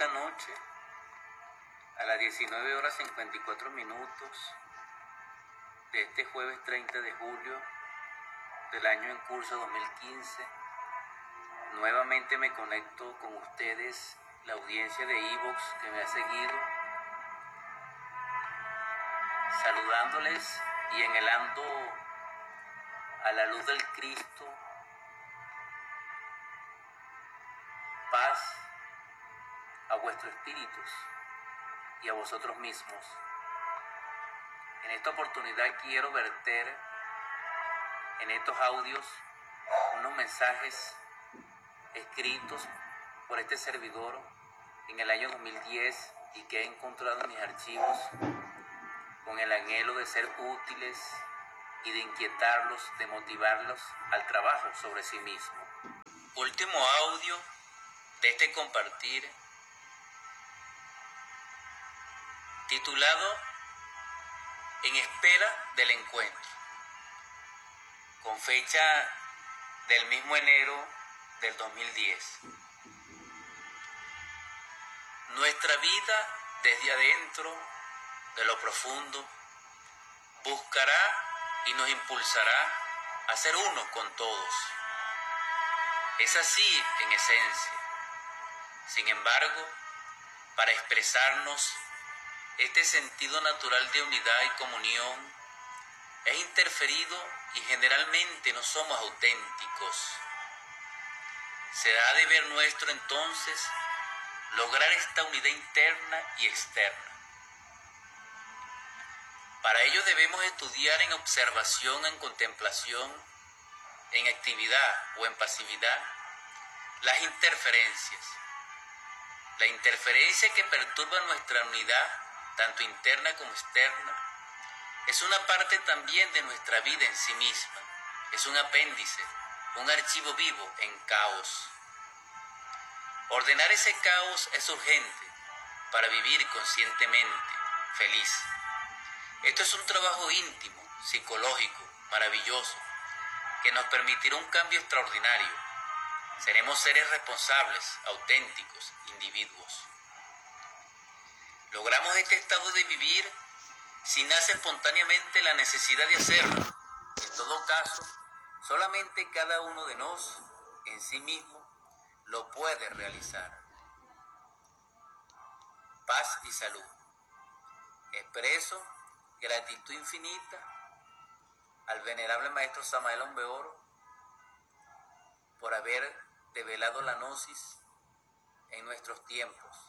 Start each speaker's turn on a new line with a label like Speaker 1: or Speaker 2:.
Speaker 1: esta noche, a las 19 horas 54 minutos de este jueves 30 de julio del año en curso 2015, nuevamente me conecto con ustedes, la audiencia de Evox que me ha seguido, saludándoles y enhelando a la luz del Cristo paz a vuestros espíritus y a vosotros mismos. En esta oportunidad quiero verter en estos audios unos mensajes escritos por este servidor en el año 2010 y que he encontrado en mis archivos con el anhelo de ser útiles y de inquietarlos, de motivarlos al trabajo sobre sí mismo. Último audio de este compartir titulado En espera del encuentro, con fecha del mismo enero del 2010. Nuestra vida desde adentro, de lo profundo, buscará y nos impulsará a ser uno con todos. Es así en esencia. Sin embargo, para expresarnos este sentido natural de unidad y comunión es interferido y generalmente no somos auténticos. Será deber nuestro entonces lograr esta unidad interna y externa. Para ello debemos estudiar en observación, en contemplación, en actividad o en pasividad las interferencias. La interferencia que perturba nuestra unidad, tanto interna como externa, es una parte también de nuestra vida en sí misma. Es un apéndice, un archivo vivo en caos. Ordenar ese caos es urgente para vivir conscientemente, feliz. Esto es un trabajo íntimo, psicológico, maravilloso, que nos permitirá un cambio extraordinario. Seremos seres responsables, auténticos, individuos. Logramos este estado de vivir si nace espontáneamente la necesidad de hacerlo. En todo caso, solamente cada uno de nosotros en sí mismo lo puede realizar. Paz y salud. Expreso gratitud infinita al venerable maestro Samael Ombeoro por haber develado la gnosis en nuestros tiempos